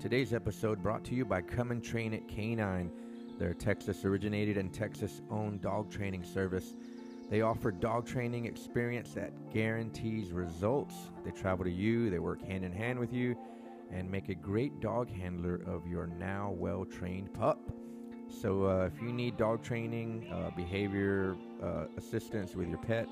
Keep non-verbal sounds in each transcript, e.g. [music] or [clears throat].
Today's episode brought to you by Come and Train It Canine. They're a Texas originated and Texas owned dog training service. They offer dog training experience that guarantees results. They travel to you, they work hand in hand with you, and make a great dog handler of your now well trained pup. So, uh, if you need dog training, uh, behavior uh, assistance with your pet,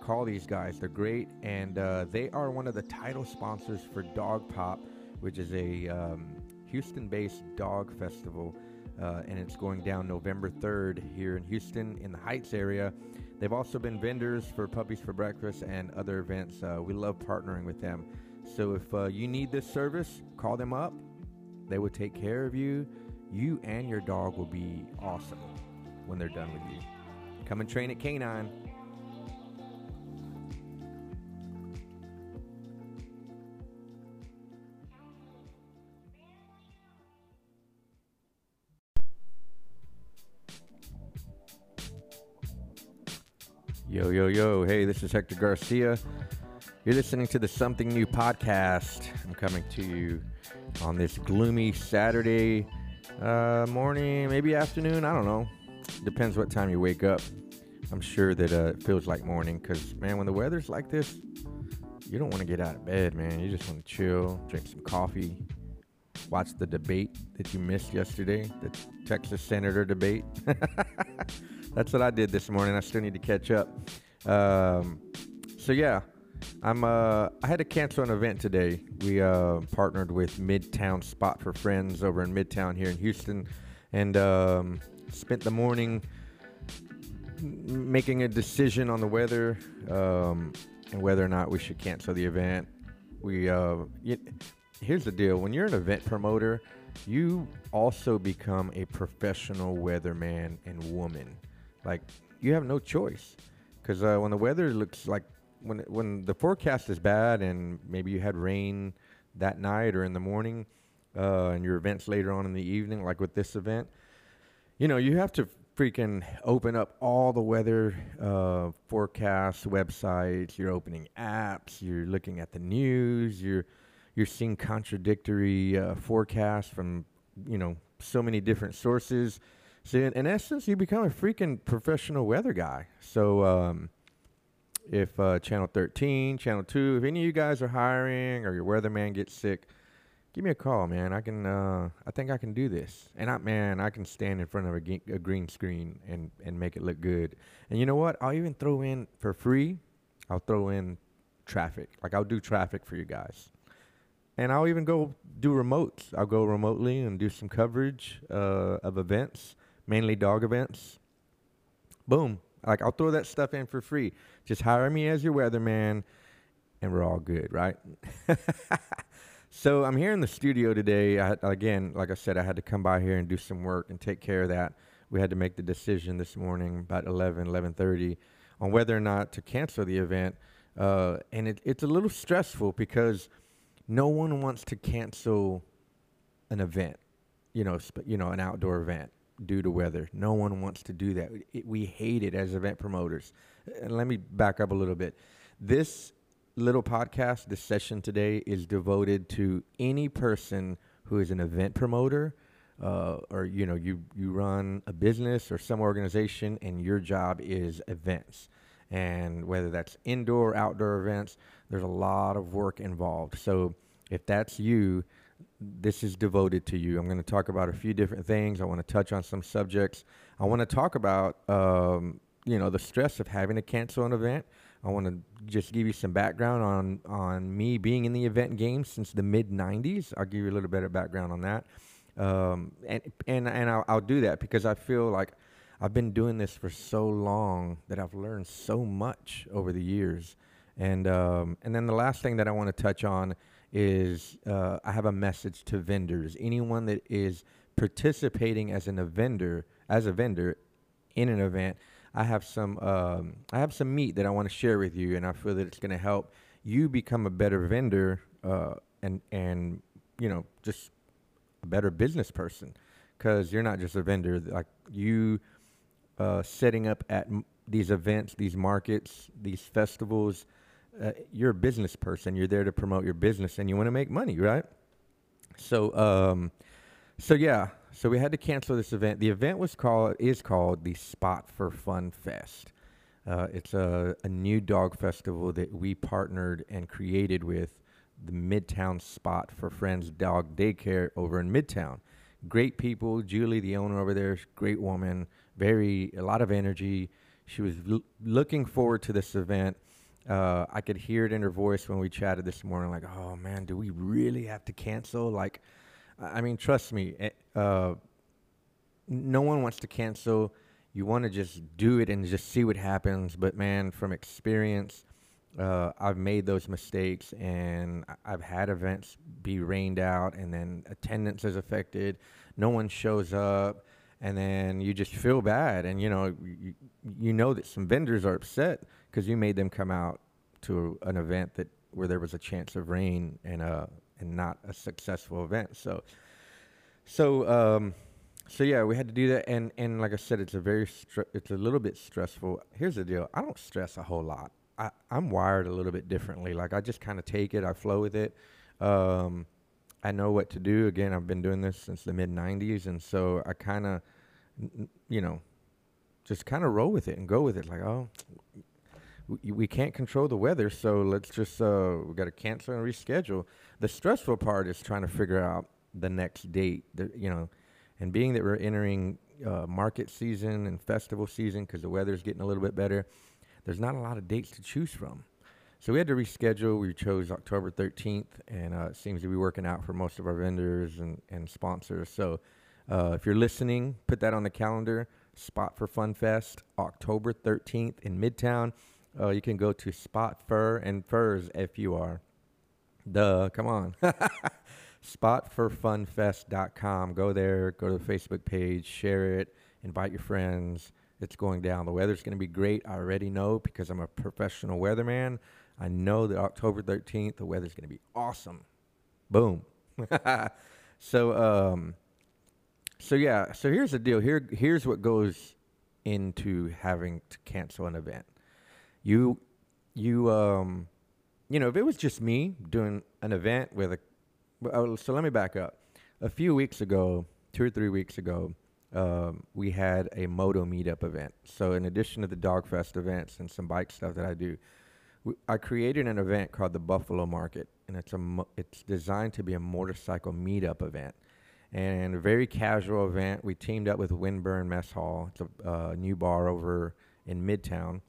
call these guys. They're great, and uh, they are one of the title sponsors for Dog Pop, which is a um, Houston based dog festival. Uh, and it's going down November 3rd here in Houston in the Heights area. They've also been vendors for Puppies for Breakfast and other events. Uh, we love partnering with them. So if uh, you need this service, call them up. They will take care of you. You and your dog will be awesome when they're done with you. Come and train it Canine. Yo, yo, yo. Hey, this is Hector Garcia. You're listening to the Something New podcast. I'm coming to you on this gloomy Saturday uh, morning, maybe afternoon. I don't know. Depends what time you wake up. I'm sure that uh, it feels like morning because, man, when the weather's like this, you don't want to get out of bed, man. You just want to chill, drink some coffee, watch the debate that you missed yesterday, the Texas Senator debate. [laughs] That's what I did this morning. I still need to catch up. Um, so yeah, I'm. Uh, I had to cancel an event today. We uh, partnered with Midtown Spot for Friends over in Midtown here in Houston, and um, spent the morning making a decision on the weather um, and whether or not we should cancel the event. We uh, y- here's the deal: when you're an event promoter, you also become a professional weatherman and woman. Like you have no choice, because uh, when the weather looks like when when the forecast is bad and maybe you had rain that night or in the morning, uh, and your events later on in the evening, like with this event, you know you have to freaking open up all the weather uh, forecasts websites. You're opening apps. You're looking at the news. You're you're seeing contradictory uh, forecasts from you know so many different sources. So in, in essence, you become a freaking professional weather guy. So um, if uh, Channel 13, Channel 2, if any of you guys are hiring or your weatherman gets sick, give me a call, man. I can, uh, I think I can do this. And I, man, I can stand in front of a, ge- a green screen and, and make it look good. And you know what? I'll even throw in for free. I'll throw in traffic. Like I'll do traffic for you guys. And I'll even go do remotes. I'll go remotely and do some coverage uh, of events, mainly dog events. Boom. Like I'll throw that stuff in for free. Just hire me as your weatherman, and we're all good, right? [laughs] so I'm here in the studio today. I, again, like I said, I had to come by here and do some work and take care of that. We had to make the decision this morning about 11, 11:30 on whether or not to cancel the event, uh, and it, it's a little stressful because no one wants to cancel an event, you know, sp- you know, an outdoor event due to weather. No one wants to do that. It, we hate it as event promoters. And let me back up a little bit. This little podcast, this session today, is devoted to any person who is an event promoter, uh, or you know, you you run a business or some organization, and your job is events. And whether that's indoor, or outdoor events, there's a lot of work involved. So if that's you, this is devoted to you. I'm going to talk about a few different things. I want to touch on some subjects. I want to talk about, um, you know, the stress of having to cancel an event. I want to just give you some background on on me being in the event game since the mid '90s. I'll give you a little bit of background on that, um, and and and I'll, I'll do that because I feel like I've been doing this for so long that I've learned so much over the years. And um, and then the last thing that I want to touch on is uh, I have a message to vendors. Anyone that is participating as an, a vendor, as a vendor in an event, I have some um, I have some meat that I want to share with you, and I feel that it's going to help you become a better vendor uh, and and you know just a better business person because you're not just a vendor. Like you uh, setting up at m- these events, these markets, these festivals uh, you're a business person. You're there to promote your business and you want to make money, right? So, um, so yeah, so we had to cancel this event. The event was called is called the Spot for Fun Fest. Uh, it's a, a new dog festival that we partnered and created with the Midtown Spot for Friends Dog Daycare over in Midtown. Great people. Julie, the owner over there, great woman. Very a lot of energy. She was l- looking forward to this event. Uh, I could hear it in her voice when we chatted this morning. Like, oh man, do we really have to cancel? Like, I mean, trust me. eh, Uh, no one wants to cancel. You want to just do it and just see what happens. But man, from experience, uh, I've made those mistakes and I've had events be rained out and then attendance is affected. No one shows up. And then you just feel bad. And, you know, you, you know that some vendors are upset because you made them come out to an event that where there was a chance of rain and, uh, and not a successful event. So, so, um, so yeah, we had to do that, and and like I said, it's a very it's a little bit stressful. Here's the deal: I don't stress a whole lot. I I'm wired a little bit differently. Like I just kind of take it, I flow with it. Um, I know what to do. Again, I've been doing this since the mid '90s, and so I kind of, you know, just kind of roll with it and go with it. Like, oh, we, can't control the weather, so let's just uh, we got to cancel and reschedule. The stressful part is trying to figure out the next date. The, you know, and being that we're entering uh, market season and festival season because the weather's getting a little bit better, there's not a lot of dates to choose from. So we had to reschedule. We chose October 13th, and uh, it seems to be working out for most of our vendors and, and sponsors. So uh, if you're listening, put that on the calendar. Spot for Fun Fest, October 13th in Midtown. Uh, you can go to Spot Fur and Furs if you are. Duh, come on. [laughs] Spotforfunfest.com. Go there, go to the Facebook page, share it, invite your friends. It's going down. The weather's going to be great. I already know because I'm a professional weatherman. I know that October 13th, the weather's going to be awesome. Boom. [laughs] so, um, so yeah. So here's the deal. Here, here's what goes into having to cancel an event. You, you, um, you know, if it was just me doing an event with a, well, so let me back up. A few weeks ago, two or three weeks ago, um, we had a moto meetup event. So in addition to the Dog Fest events and some bike stuff that I do, we, i created an event called the Buffalo Market, and it's a mo- it's designed to be a motorcycle meetup event, and a very casual event. We teamed up with Winbern Mess Hall. It's a uh, new bar over in Midtown.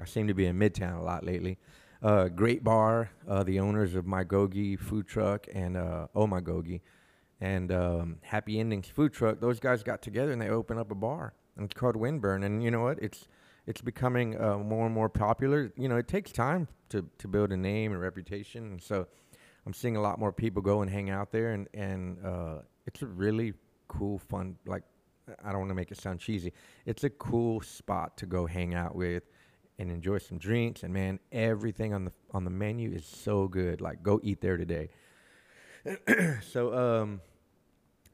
I seem to be in Midtown a lot lately. Uh, great bar. Uh, the owners of My Gogi food truck and uh, Oh My Gogi and um, Happy Endings food truck. Those guys got together and they opened up a bar. And it's called Winbern. And you know what? It's it's becoming uh, more and more popular. You know, it takes time to, to build a name and reputation. And so I'm seeing a lot more people go and hang out there. And, and uh, it's a really cool, fun, like, I don't want to make it sound cheesy. It's a cool spot to go hang out with and enjoy some drinks. And man, everything on the on the menu is so good. Like, go eat there today. [clears throat] so, um,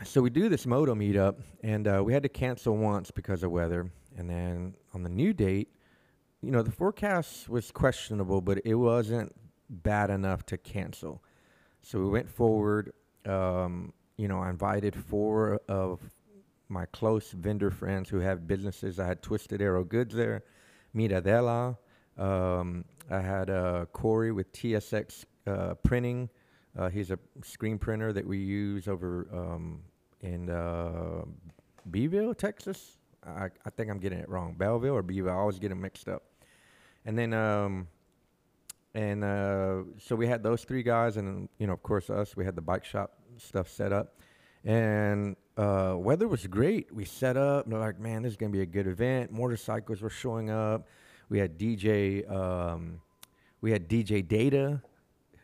so we do this moto meetup, and uh, we had to cancel once because of weather. And then on the new date, you know, the forecast was questionable, but it wasn't bad enough to cancel. So we went forward. Um, you know, I invited four of my close vendor friends who have businesses. I had Twisted Arrow Goods there, Miradela. Um, I had uh, Corey with TSX uh, Printing. Uh, he's a screen printer that we use over um, in uh, Beeville, Texas. I, I think I'm getting it wrong. Belleville or Beeville. I always get them mixed up. And then, um, and uh, so we had those three guys, and you know, of course, us. We had the bike shop stuff set up, and uh, weather was great. We set up. And like, man, this is gonna be a good event. Motorcycles were showing up. We had DJ. Um, we had DJ Data,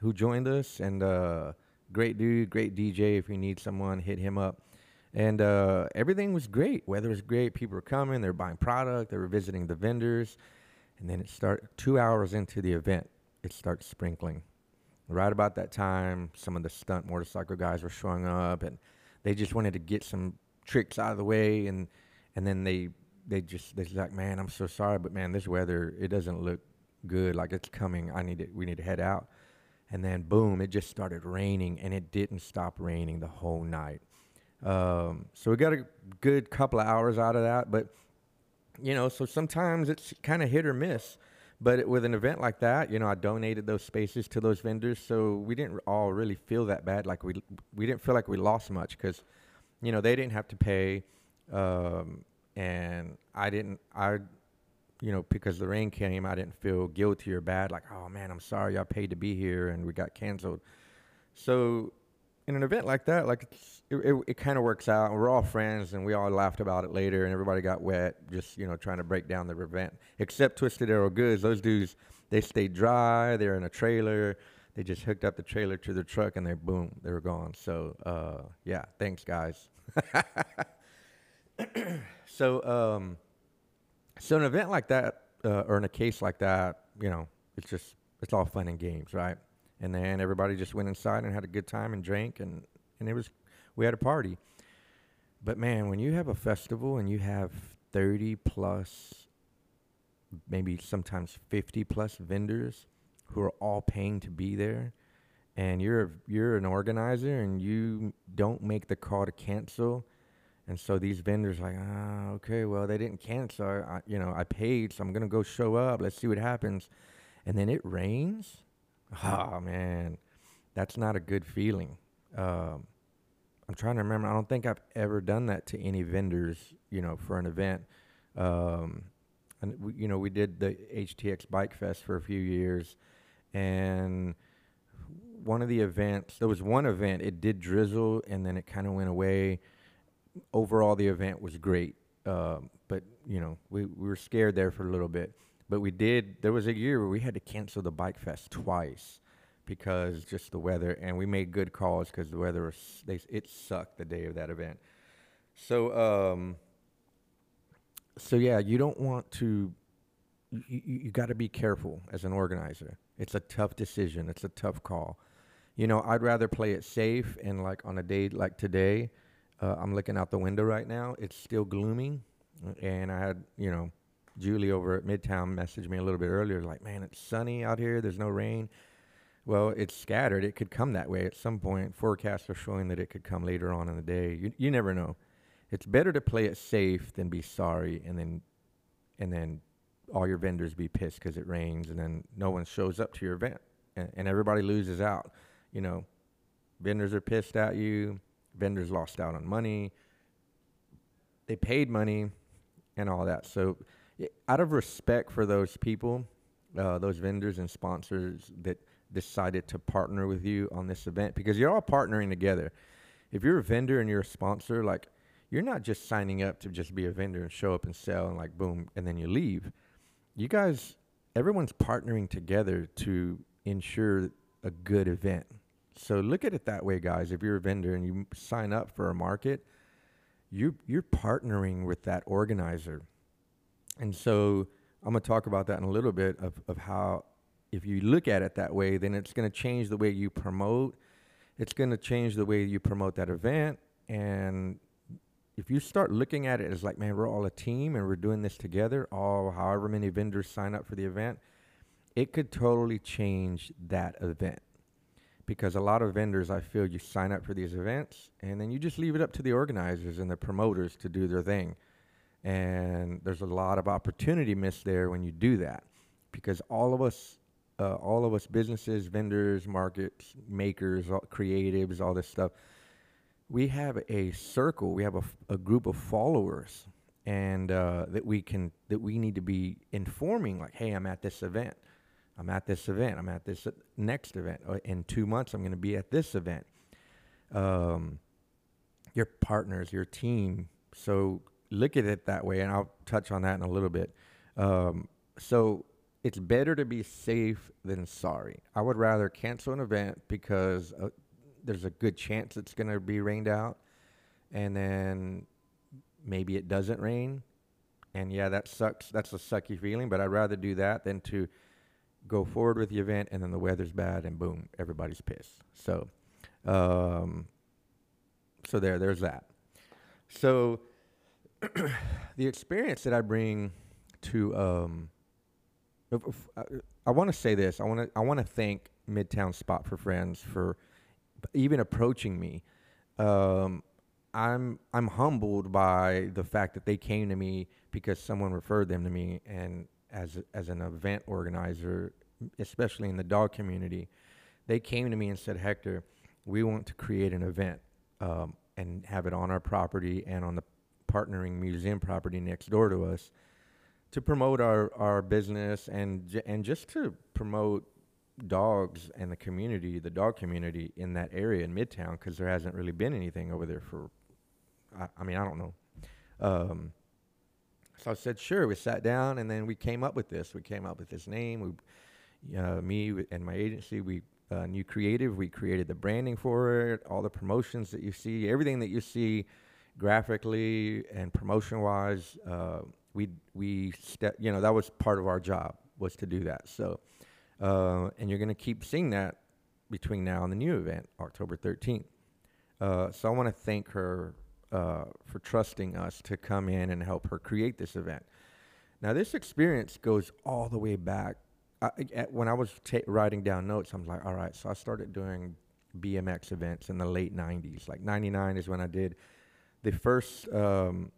who joined us, and uh, great dude, great DJ. If you need someone, hit him up. And uh, everything was great. Weather was great. People were coming. They were buying product. They were visiting the vendors. And then it start two hours into the event, it starts sprinkling. Right about that time, some of the stunt motorcycle guys were showing up, and they just wanted to get some tricks out of the way. And and then they they just they're like, man, I'm so sorry, but man, this weather it doesn't look good. Like it's coming. I need to we need to head out. and then boom, it just started raining, and it didn't stop raining the whole night. Um, so we got a good couple of hours out of that, but you know, so sometimes it's kind of hit or miss. But with an event like that, you know, I donated those spaces to those vendors, so we didn't all really feel that bad. Like we we didn't feel like we lost much because, you know, they didn't have to pay, um, and I didn't. I, you know, because the rain came, I didn't feel guilty or bad. Like, oh man, I'm sorry, I paid to be here and we got canceled. So in an event like that, like it, it, it kind of works out. We're all friends, and we all laughed about it later, and everybody got wet, just you know, trying to break down the event. Except Twisted Arrow Goods, those dudes, they stayed dry. They're in a trailer. They just hooked up the trailer to the truck, and they boom, they were gone. So uh, yeah, thanks guys. [coughs] so um, so an event like that, uh, or in a case like that, you know, it's just it's all fun and games, right? And then everybody just went inside and had a good time and drank and and it was we had a party. But man when you have a festival and you have 30 plus maybe sometimes 50 plus vendors who are all paying to be there and you're you're an organizer and you don't make the call to cancel and so these vendors like ah okay well they didn't cancel. I, you know i paid so i'm going to go show up. Let's see what happens. And then it rains Oh man, that's not a good feeling. Um, I'm trying to remember. I don't think I've ever done that to any vendors. You know, for an event. Um, and we, you know, we did the HTX Bike Fest for a few years, and one of the events, there was one event, it did drizzle, and then it kind of went away. Overall, the event was great, um, but you know, we, we were scared there for a little bit. But we did. There was a year where we had to cancel the bike fest twice because just the weather, and we made good calls because the weather was. They, it sucked the day of that event. So, um, so yeah, you don't want to. You, you, got to be careful as an organizer. It's a tough decision. It's a tough call. You know, I'd rather play it safe and like on a day like today, uh, I'm looking out the window right now. It's still gloomy, and I had you know Julie over at Midtown messaged me a little bit earlier, like, man, it's sunny out here. There's no rain. Well, it's scattered. It could come that way at some point. Forecasts are showing that it could come later on in the day. You, you never know. It's better to play it safe than be sorry and then and then all your vendors be pissed because it rains and then no one shows up to your event and, and everybody loses out. You know, vendors are pissed at you. Vendors lost out on money. They paid money and all that. So out of respect for those people, uh, those vendors and sponsors that decided to partner with you on this event, because you're all partnering together. If you're a vendor and you're a sponsor, like you're not just signing up to just be a vendor and show up and sell and like boom and then you leave. You guys, everyone's partnering together to ensure a good event. So look at it that way, guys. If you're a vendor and you sign up for a market, you you're partnering with that organizer and so I'm going to talk about that in a little bit of, of how, if you look at it that way, then it's going to change the way you promote. It's going to change the way you promote that event. And if you start looking at it as like, man, we're all a team and we're doing this together, all however many vendors sign up for the event, it could totally change that event. Because a lot of vendors, I feel, you sign up for these events and then you just leave it up to the organizers and the promoters to do their thing. And there's a lot of opportunity missed there when you do that because all of us, uh, all of us businesses, vendors, markets, makers, all, creatives, all this stuff, we have a circle, we have a, a group of followers and uh, that we can that we need to be informing like hey i'm at this event. I'm at this event. I'm at this next event. Uh, in two months i'm going to be at this event. Um, your partners your team so look at it that way, and I'll touch on that in a little bit. Um, so it's better to be safe than sorry. I would rather cancel an event because uh, there's a good chance it's going to be rained out, and then maybe it doesn't rain, and yeah, that sucks. That's a sucky feeling, but I'd rather do that than to go forward with the event and then the weather's bad and boom, everybody's pissed. So, um, so there, there's that. So [clears throat] the experience that I bring to um, I, I want to say this. I want to I want to thank Midtown spot for friends for even approaching me. Um, I'm I'm humbled by the fact that they came to me because someone referred them to me, and as as an event organizer, especially in the dog community, they came to me and said, Hector, we want to create an event um, and have it on our property and on the partnering museum property next door to us to promote our, our business and and just to promote dogs and the community, the dog community in that area in Midtown, because there hasn't really been anything over there for, I, I mean, I don't know. Um, so I said, sure. We sat down and then we came up with this. We came up with this name. We, uh, me and my agency, we uh, new creative. We created the branding for it, all the promotions that you see, everything that you see graphically and promotion wise. Uh, we we you know, that was part of our job was to do that. So, uh, and you're going to keep seeing that between now and the new event, October 13th. Uh, so I want to thank her uh, for trusting us to come in and help her create this event. Now, this experience goes all the way back. I, at, when I was writing down notes, I'm like, all right, so I started doing BMX events in the late 90s. Like 99 is when I did the first um,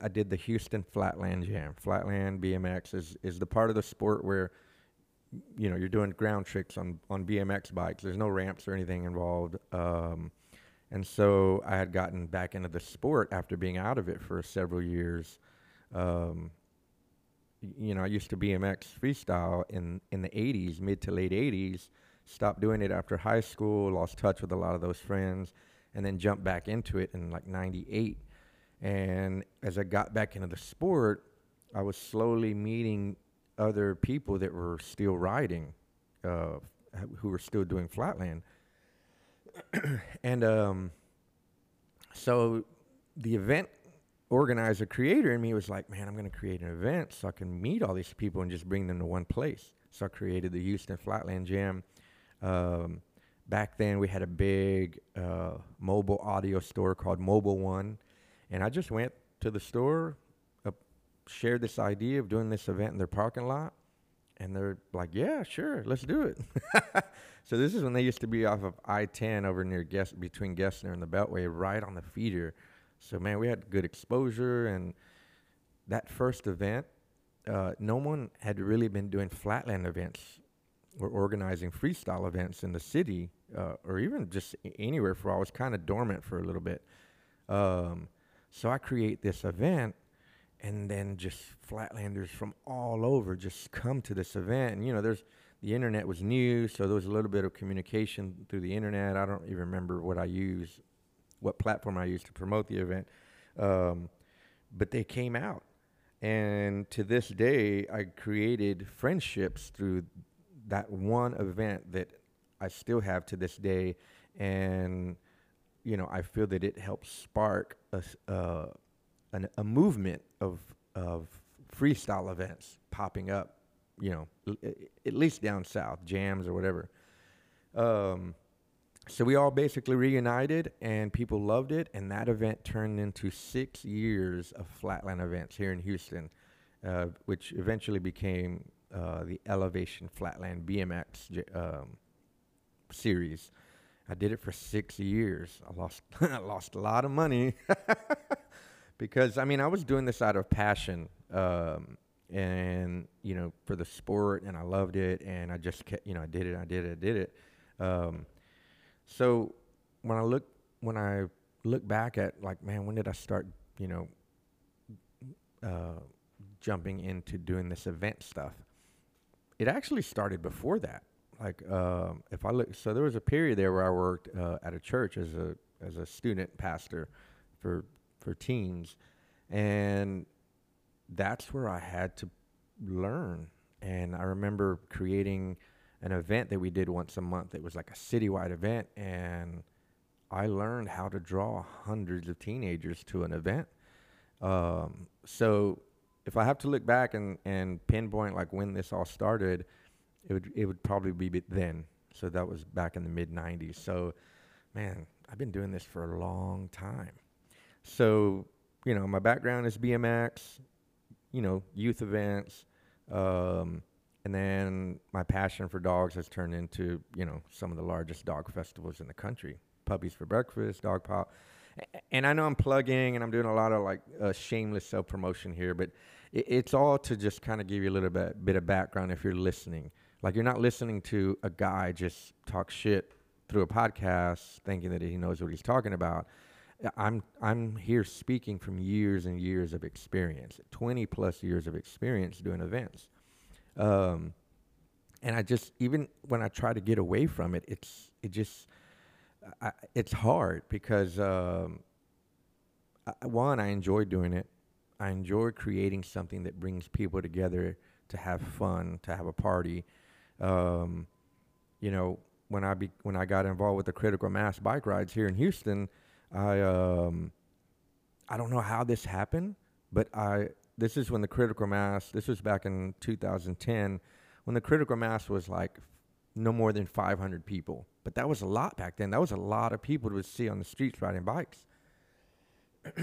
I did the Houston Flatland Jam. Flatland BMX is is the part of the sport where you know you're doing ground tricks on on BMX bikes. There's no ramps or anything involved. Um, and so I had gotten back into the sport after being out of it for several years. Um, you know, I used to BMX freestyle in in the 80s, mid to late 80s. Stopped doing it after high school, lost touch with a lot of those friends, and then jumped back into it in like 98 and as I got back into the sport, I was slowly meeting other people that were still riding, uh, who were still doing flatland. [clears throat] and um, so the event organizer, creator in me was like, man, I'm going to create an event so I can meet all these people and just bring them to one place. So I created the Houston Flatland Jam. Um, back then, we had a big uh, mobile audio store called Mobile One and I just went to the store, uh, shared this idea of doing this event in their parking lot. And they're like, yeah, sure, let's do it. [laughs] so this is when they used to be off of I-10 over near between Gessner and the Beltway, right on the feeder. So man, we had good exposure, and that first event, uh, no one had really been doing flatland events or organizing freestyle events in the city, uh, or even just anywhere. For I was kind of dormant for a little bit. Um, so I create this event, and then just flatlanders from all over just come to this event. And you know, there's the internet was new, so there was a little bit of communication through the internet. I don't even remember what I used, what platform I used to promote the event, um, but they came out. And to this day, I created friendships through that one event that I still have to this day. And you know, I feel that it helped spark a, uh, an, a movement of, of freestyle events popping up, you know, l- at least down south, jams or whatever. Um, so we all basically reunited and people loved it. And that event turned into six years of flatland events here in Houston, uh, which eventually became uh, the Elevation Flatland BMX um, series. I did it for six years. I lost [laughs] I lost a lot of money [laughs] because I mean I was doing this out of passion um, and you know for the sport and I loved it and I just kept you know I did it I did it I did it. Um, so when I look when I look back at like man when did I start you know uh, jumping into doing this event stuff? It actually started before that like um, if I look, so there was a period there where I worked uh, at a church as a as a student pastor for for teens, and that's where I had to learn. And I remember creating an event that we did once a month. It was like a citywide event, and I learned how to draw hundreds of teenagers to an event. Um, so if I have to look back and, and pinpoint like when this all started, it would it would probably be then. So that was back in the mid '90s. So, man, I've been doing this for a long time. So, you know, my background is BMX, you know, youth events, um, and then my passion for dogs has turned into you know some of the largest dog festivals in the country. Puppies for breakfast, dog pop, and I know I'm plugging and I'm doing a lot of like uh, shameless self promotion here, but it, it's all to just kind of give you a little bit bit of background if you're listening. Like you're not listening to a guy just talk shit through a podcast thinking that he knows what he's talking about. I'm I'm here speaking from years and years of experience, 20 plus years of experience doing events. Um, and I just even when I try to get away from it, it's it just I, it's hard because um, I, one I enjoy doing it. I enjoy creating something that brings people together to have fun, to have a party. Um, you know, when I be, when I got involved with the critical mass bike rides here in Houston, I um, I don't know how this happened, but I this is when the critical mass. This was back in 2010, when the critical mass was like no more than 500 people. But that was a lot back then. That was a lot of people to see on the streets riding bikes. [clears throat]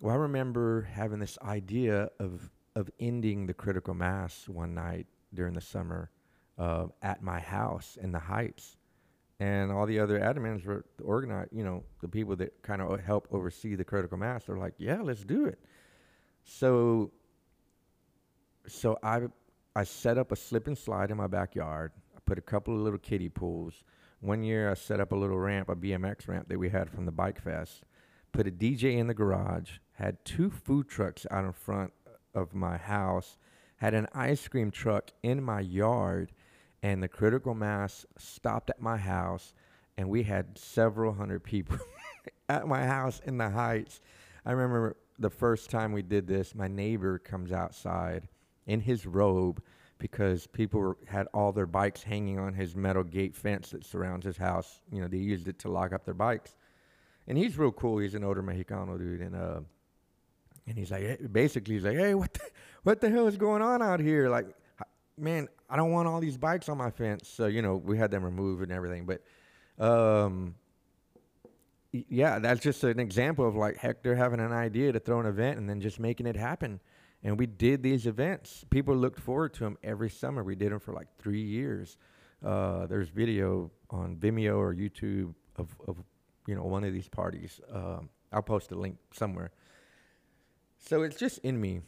well, I remember having this idea of of ending the critical mass one night during the summer uh, at my house in the Heights, and all the other admins were organized. You know, the people that kind of help oversee the critical mass. They're like, "Yeah, let's do it." So, so I I set up a slip and slide in my backyard. Put a couple of little kiddie pools. One year I set up a little ramp, a BMX ramp that we had from the bike fest. Put a DJ in the garage. Had two food trucks out in front of my house. Had an ice cream truck in my yard, and the critical mass stopped at my house, and we had several hundred people [laughs] at my house in the heights. I remember the first time we did this, my neighbor comes outside in his robe because people were, had all their bikes hanging on his metal gate fence that surrounds his house. You know, they used it to lock up their bikes. And he's real cool. He's an older Mexicano dude, and uh, and he's like, basically, he's like, hey, what the, [laughs] what the hell is going on out here? Like, man, I don't want all these bikes on my fence. So you know, we had them removed and everything, but um, yeah, that's just an example of like Hector having an idea to throw an event and then just making it happen. And we did these events. People looked forward to them every summer. We did them for like three years. Uh, there's video on Vimeo or YouTube of, of you know one of these parties. Um, I'll post a link somewhere. So it's just in me.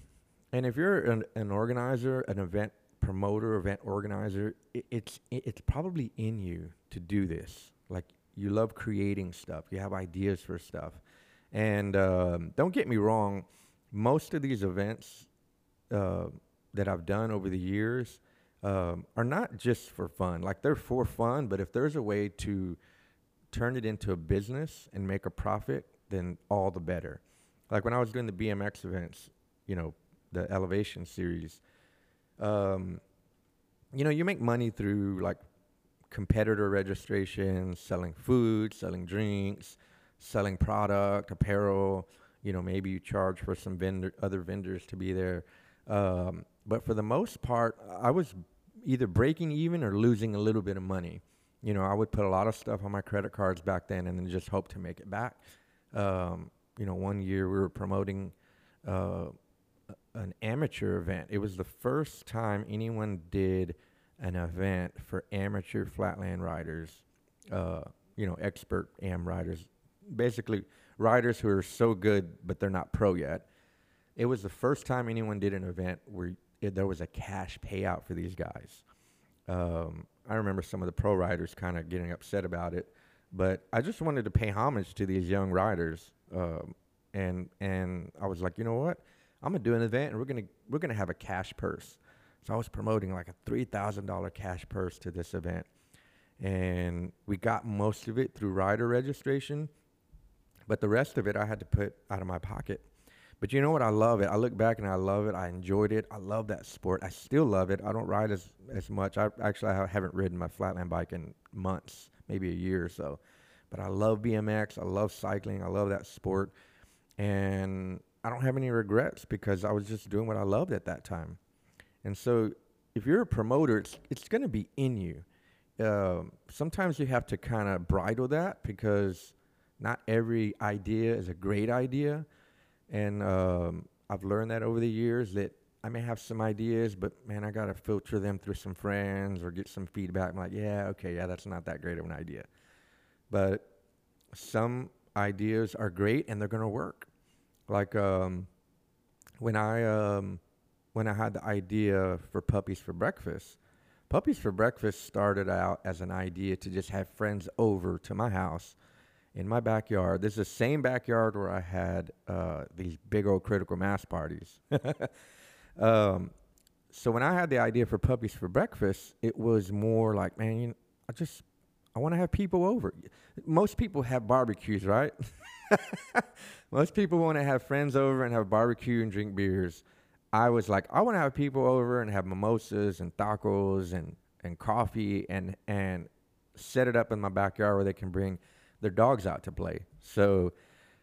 And if you're an, an organizer, an event promoter, event organizer, it, it's it, it's probably in you to do this. Like you love creating stuff. You have ideas for stuff. And um, don't get me wrong, most of these events uh, that I've done over the years um, are not just for fun. Like they're for fun, but if there's a way to turn it into a business and make a profit, then all the better. Like when I was doing the BMX events, you know, the Elevation series, um, you know, you make money through like competitor registration, selling food, selling drinks, selling product, apparel. You know, maybe you charge for some vendor, other vendors to be there. Um, but for the most part, I was either breaking even or losing a little bit of money. You know, I would put a lot of stuff on my credit cards back then and then just hope to make it back. Um, you know, one year we were promoting uh, an amateur event. It was the first time anyone did an event for amateur flatland riders, uh, you know, expert AM riders, basically riders who are so good but they're not pro yet. It was the first time anyone did an event where it, there was a cash payout for these guys. Um, I remember some of the pro riders kind of getting upset about it, but I just wanted to pay homage to these young riders, um, and and I was like, you know what, I'm gonna do an event and we're gonna we're gonna have a cash purse. So I was promoting like a $3,000 cash purse to this event. And we got most of it through rider registration, but the rest of it I had to put out of my pocket. But you know what? I love it. I look back and I love it. I enjoyed it. I love that sport. I still love it. I don't ride as, as much. I actually I haven't ridden my flatland bike in months, maybe a year or so. But I love BMX. I love cycling. I love that sport. And I don't have any regrets because I was just doing what I loved at that time. And so if you're a promoter, it's, it's going to be in you. Um, sometimes you have to kind of bridle that because not every idea is a great idea. And um, I've learned that over the years that I may have some ideas, but man, I got to filter them through some friends or get some feedback. I'm like, yeah, okay, yeah, that's not that great of an idea. But some ideas are great and they're going to work. Like um, when I um, when I had the idea for puppies for breakfast, puppies for breakfast started out as an idea to just have friends over to my house in my backyard. This is the same backyard where I had uh, these big old critical mass parties. [laughs] um, so when I had the idea for puppies for breakfast, it was more like, man, you know, I just I want to have people over. Most people have barbecues, right? [laughs] Most people want to have friends over and have barbecue and drink beers. I was like, I want to have people over and have mimosas and tacos and, and coffee and and set it up in my backyard where they can bring their dogs out to play. So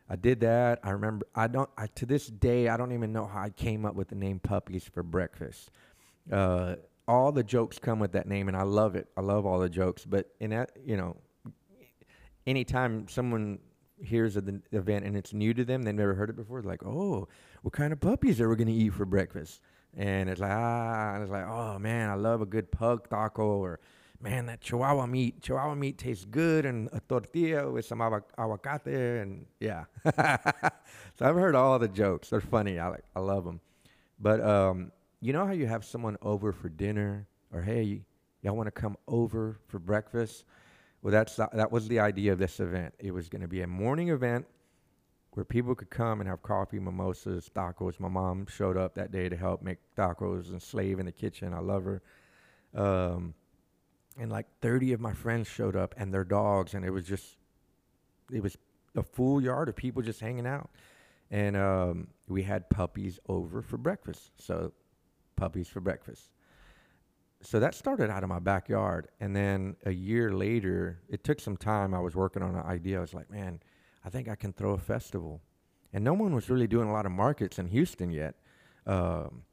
I did that. I remember I don't I, to this day I don't even know how I came up with the name puppies for breakfast. Uh, all the jokes come with that name, and I love it. I love all the jokes. But in that, you know, anytime someone hears of the event and it's new to them, they've never heard it before. Like, "Oh, what kind of puppies are we gonna eat for breakfast?" And it's like, ah, and it's like, "Oh man, I love a good pug taco," or "Man, that Chihuahua meat, Chihuahua meat tastes good," and a tortilla with some aguacate, and yeah. [laughs] so I've heard all the jokes. They're funny. I like, I love them. But um, you know how you have someone over for dinner, or hey, y'all want to come over for breakfast? Well, that's that was the idea of this event. It was going to be a morning event where people could come and have coffee, mimosas, tacos. My mom showed up that day to help make tacos and slave in the kitchen. I love her. Um, and like 30 of my friends showed up and their dogs, and it was just, it was a full yard of people just hanging out. And um, we had puppies over for breakfast. So puppies for breakfast. So that started out of my backyard. And then a year later, it took some time. I was working on an idea. I was like, man, I think I can throw a festival. And no one was really doing a lot of markets in Houston yet. Um,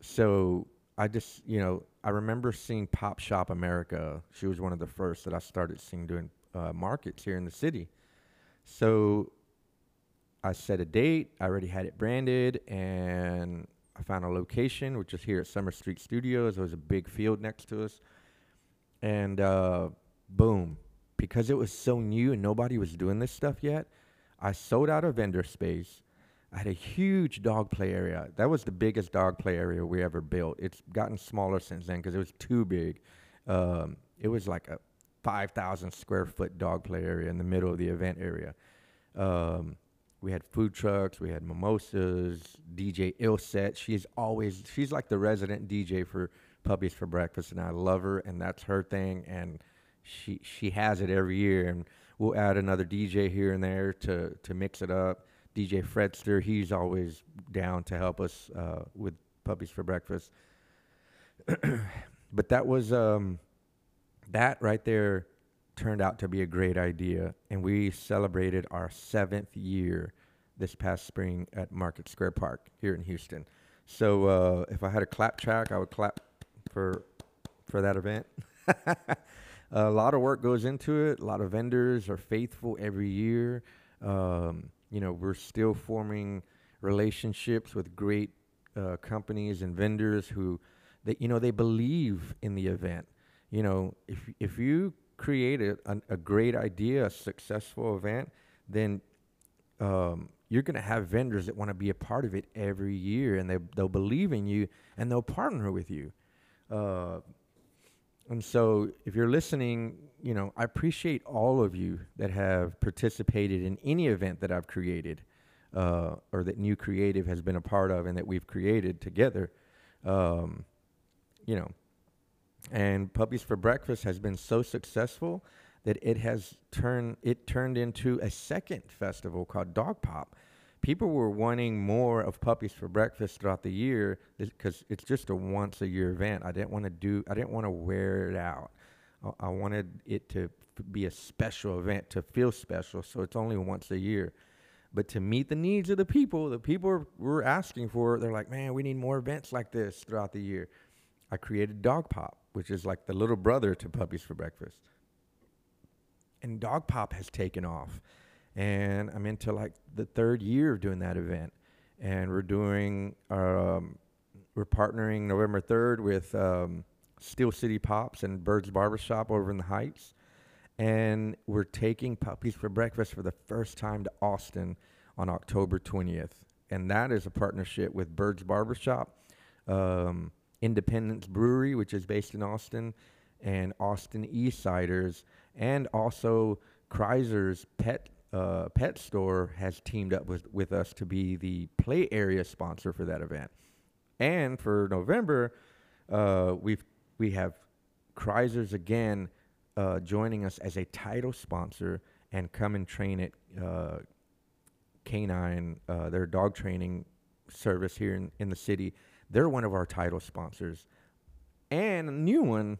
so I just, you know, I remember seeing Pop Shop America. She was one of the first that I started seeing doing uh, markets here in the city. So I set a date. I already had it branded, and I found a location, which is here at Summer Street Studios. There was a big field next to us. And uh, boom, because it was so new and nobody was doing this stuff yet, I sold out a vendor space. I had a huge dog play area. That was the biggest dog play area we ever built. It's gotten smaller since then because it was too big. Um, it was like a 5,000 square foot dog play area in the middle of the event area. Um, we had food trucks, we had mimosas, DJ Ilset. She's always she's like the resident DJ for Puppies for Breakfast, and I love her, and that's her thing, and she she has it every year, and we'll add another DJ here and there to to mix it up. DJ Fredster, he's always down to help us uh, with Puppies for Breakfast. [clears throat] but that was um, that right there turned out to be a great idea, and we celebrated our seventh year this past spring at Market Square Park here in Houston. So uh, if I had a clap track, I would clap for for that event. [laughs] a lot of work goes into it. A lot of vendors are faithful every year. Um, you know, we're still forming relationships with great uh, companies and vendors who, that you know, they believe in the event. You know, if if you create a, a, great idea, a successful event, then um, you're going to have vendors that want to be a part of it every year, and they they'll believe in you and they'll partner with you. Uh, and so, if you're listening, you know I appreciate all of you that have participated in any event that I've created, uh, or that New Creative has been a part of, and that we've created together. Um, you know, and Puppies for Breakfast has been so successful that it has turned it turned into a second festival called Dog Pop. People were wanting more of Puppies for Breakfast throughout the year because it's just a once a year event. I didn't want to do I didn't want to wear it out. I, wanted it to be a special event to feel special. So it's only once a year. But to meet the needs of the people, the people were asking for, they're like, man, we need more events like this throughout the year. I created Dog Pop which is like the little brother to Puppies for Breakfast. And Dog Pop has taken off. And I'm into like the third year of doing that event. And we're doing um, we're partnering November 3rd with um, Steel City Pops and Birds Barbershop over in the Heights. And we're taking Puppies for Breakfast for the first time to Austin on October 20th. And that is a partnership with Birds Barbershop, um, Independence Brewery, which is based in Austin, and Austin East Ciders, and also Kriser's Pet uh, Pet Store has teamed up with, with us to be the play area sponsor for that event. And for November, uh, we've we have Kriser's again uh, joining us as a title sponsor and come and train it uh, Canine, uh, their dog training service here in, in the city. They're one of our title sponsors. And a new one,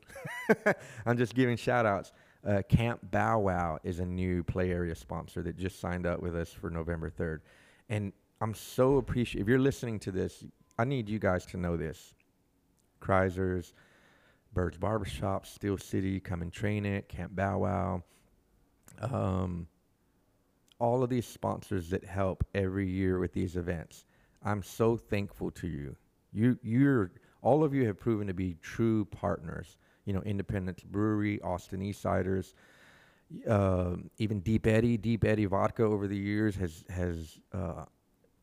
[laughs] I'm just giving shout outs. Uh, Camp Bow Wow is a new play area sponsor that just signed up with us for November 3rd. And I'm so appreciative. If you're listening to this, I need you guys to know this. Kriser's, Birds Barbershop, Steel City, Come and Train It, Camp Bow Wow. Um, all of these sponsors that help every year with these events. I'm so thankful to you. You, you're, all of you have proven to be true partners. You know, Independence Brewery, Austin East Ciders, uh, even Deep Eddy, Deep Eddy Vodka over the years has has uh,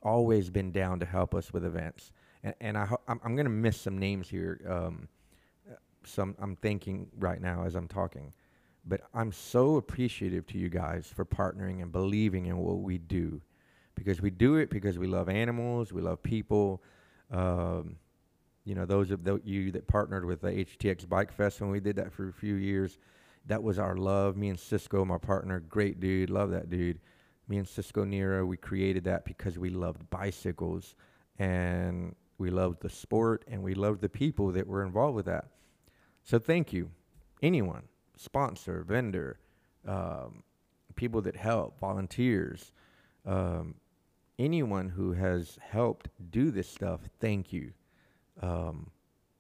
always been down to help us with events. And, and I I'm, I'm going to miss some names here. Um, some I'm thinking right now as I'm talking. But I'm so appreciative to you guys for partnering and believing in what we do, because we do it because we love animals, we love people. Um, you know, those of the, you that partnered with the HTX Bike Fest when we did that for a few years, that was our love. Me and Cisco, my partner, great dude, love that dude. Me and Cisco Nero, we created that because we loved bicycles and we loved the sport and we loved the people that were involved with that. So thank you, anyone, sponsor, vendor, um, people that help, volunteers, um, anyone who has helped do this stuff. Thank you. Um,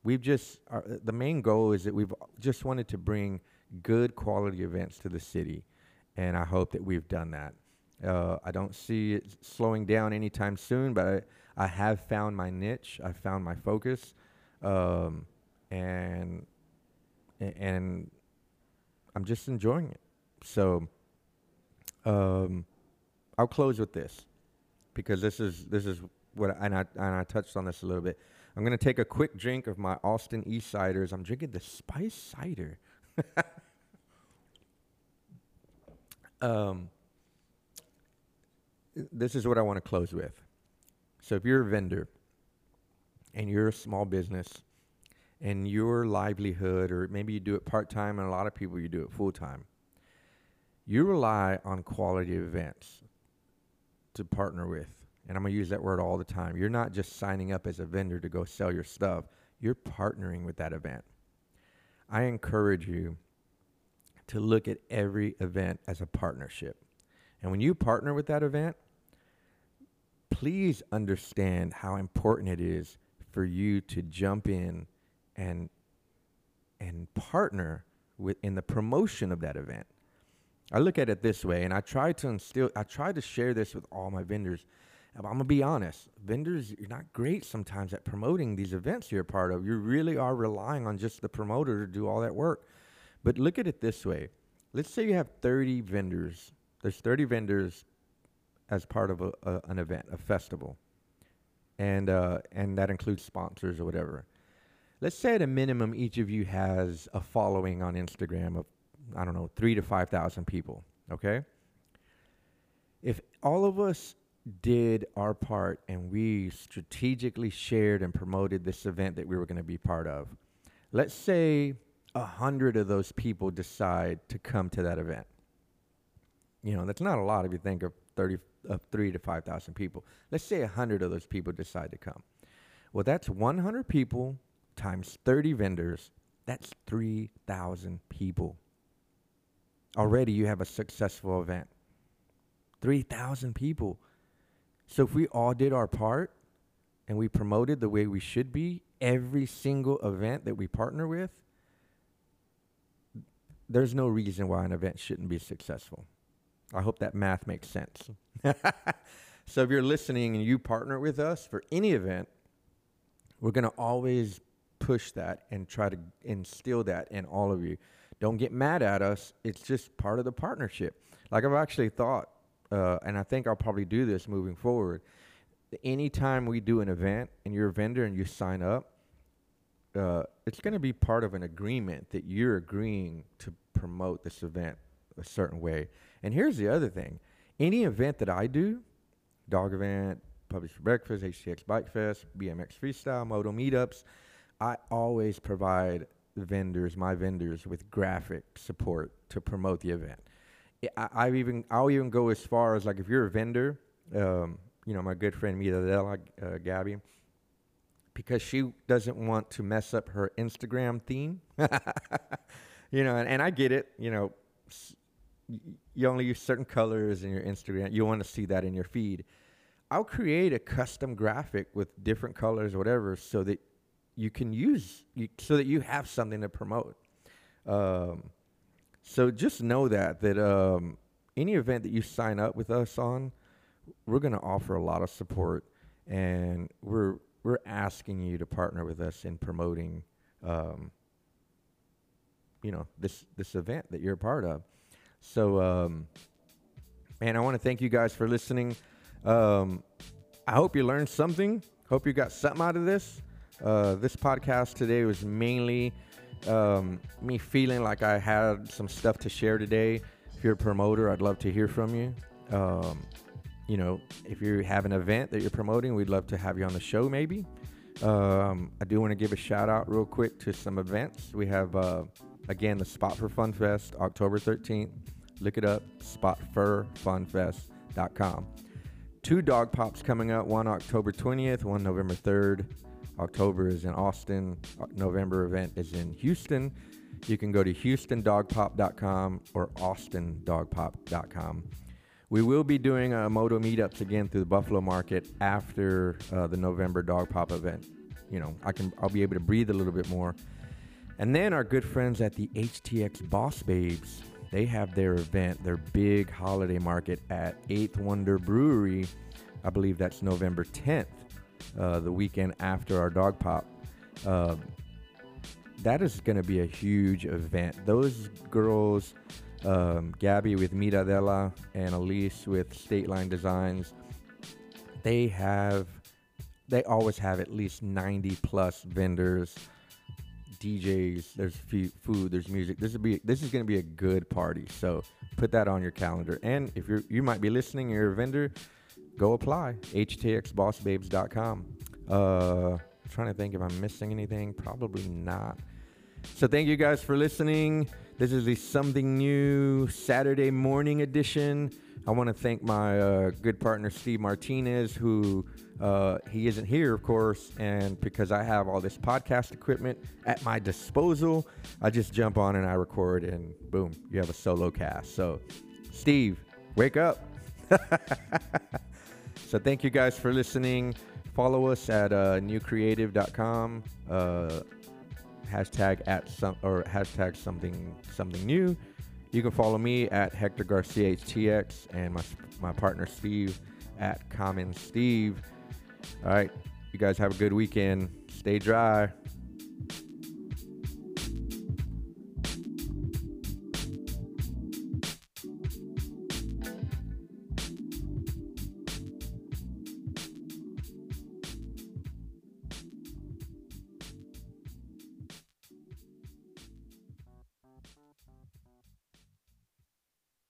we've just our, the main goal is that we've just wanted to bring good quality events to the city, and I hope that we've done that. Uh, I don't see it slowing down anytime soon, but I, I have found my niche. I found my focus, um, and and I'm just enjoying it. So um, I'll close with this because this is this is what I, and I and I touched on this a little bit. I'm gonna take a quick drink of my Austin East ciders. I'm drinking the spice cider. [laughs] um, this is what I want to close with. So if you're a vendor and you're a small business and your livelihood, or maybe you do it part time, and a lot of people you do it full time, you rely on quality events to partner with. And I'm going to use that word all the time. You're not just signing up as a vendor to go sell your stuff, you're partnering with that event. I encourage you to look at every event as a partnership. And when you partner with that event, please understand how important it is for you to jump in and and partner with in the promotion of that event. I look at it this way, and I try to instill. I try to share this with all my vendors. I'm gonna be honest, vendors, you're not great sometimes at promoting these events you're part of. You really are relying on just the promoter to do all that work. But look at it this way: let's say you have 30 vendors. There's 30 vendors as part of a, a, an event, a festival, and uh, and that includes sponsors or whatever let's say at a minimum each of you has a following on Instagram of I don't know, 3 to 5,000 people, okay? If all of us did our part and we strategically shared and promoted this event that we were going to be part of, let's say a hundred of those people decide to come to that event. You know, that's not a lot if you think of 30, of three to 5,000 people. Let's say a hundred of those people decide to come. Well, that's 100 people times 30 vendors, that's 3,000 people. Already you have a successful event. 3,000 people. So if we all did our part and we promoted the way we should be, every single event that we partner with, there's no reason why an event shouldn't be successful. I hope that math makes sense. [laughs] so if you're listening and you partner with us for any event, we're going to always push that and try to instill that in all of you. Don't get mad at us. It's just part of the partnership. Like I've actually thought, uh, and I think I'll probably do this moving forward. Anytime we do an event and you're a vendor and you sign up, uh, it's going to be part of an agreement that you're agreeing to promote this event a certain way. And here's the other thing any event that I do, dog event, Publish for Breakfast, HTX Bike Fest, BMX Freestyle, Moto Meetups, I always provide vendors, my vendors, with graphic support to promote the event. I, I've even I'll even go as far as like if you're a vendor, um, you know, my good friend Mita Della, uh, Gabby, because she doesn't want to mess up her Instagram theme. [laughs] you know, and, and I get it. You know, you only use certain colors in your Instagram. You want to see that in your feed. I'll create a custom graphic with different colors or whatever so that you can use you, so that you have something to promote. Um, so just know that that um, any event that you sign up with us on, we're going to offer a lot of support, and we're we're asking you to partner with us in promoting, um, you know, this this event that you're a part of. So, um, man, I want to thank you guys for listening. Um, I hope you learned something. Hope you got something out of this. Uh, this podcast today was mainly um, me feeling like I had some stuff to share today. If you're a promoter, I'd love to hear from you. Um, you know, if you have an event that you're promoting, we'd love to have you on the show maybe. Um, I do want to give a shout out real quick to some events. We have, uh, again, the Spot for Fun Fest, October 13th. Look it up, spotforfunfest.com. Two dog pops coming up, one October 20th, one November 3rd. October is in Austin. November event is in Houston. You can go to houstondogpop.com or austindogpop.com. We will be doing uh, moto meetups again through the Buffalo market after uh, the November Dog Pop event. You know, I can I'll be able to breathe a little bit more. And then our good friends at the HTX Boss Babes, they have their event, their big holiday market at Eighth Wonder Brewery. I believe that's November 10th, uh, the weekend after our Dog Pop. Uh, that is going to be a huge event. Those girls um, Gabby with Miradella and Elise with State Line Designs. They have, they always have at least 90 plus vendors, DJs. There's food, there's music. This be, this is going to be a good party. So put that on your calendar. And if you're, you might be listening, you're a vendor, go apply. HTXBossBabes.com. Uh, trying to think if I'm missing anything. Probably not. So thank you guys for listening. This is the Something New Saturday morning edition. I want to thank my uh, good partner Steve Martinez, who uh, he isn't here, of course, and because I have all this podcast equipment at my disposal, I just jump on and I record, and boom, you have a solo cast. So, Steve, wake up! [laughs] so, thank you guys for listening. Follow us at uh, newcreative.com. Uh, hashtag at some or hashtag something something new. You can follow me at Hector Garcia HTX and my my partner Steve at Common Steve. All right, you guys have a good weekend. Stay dry.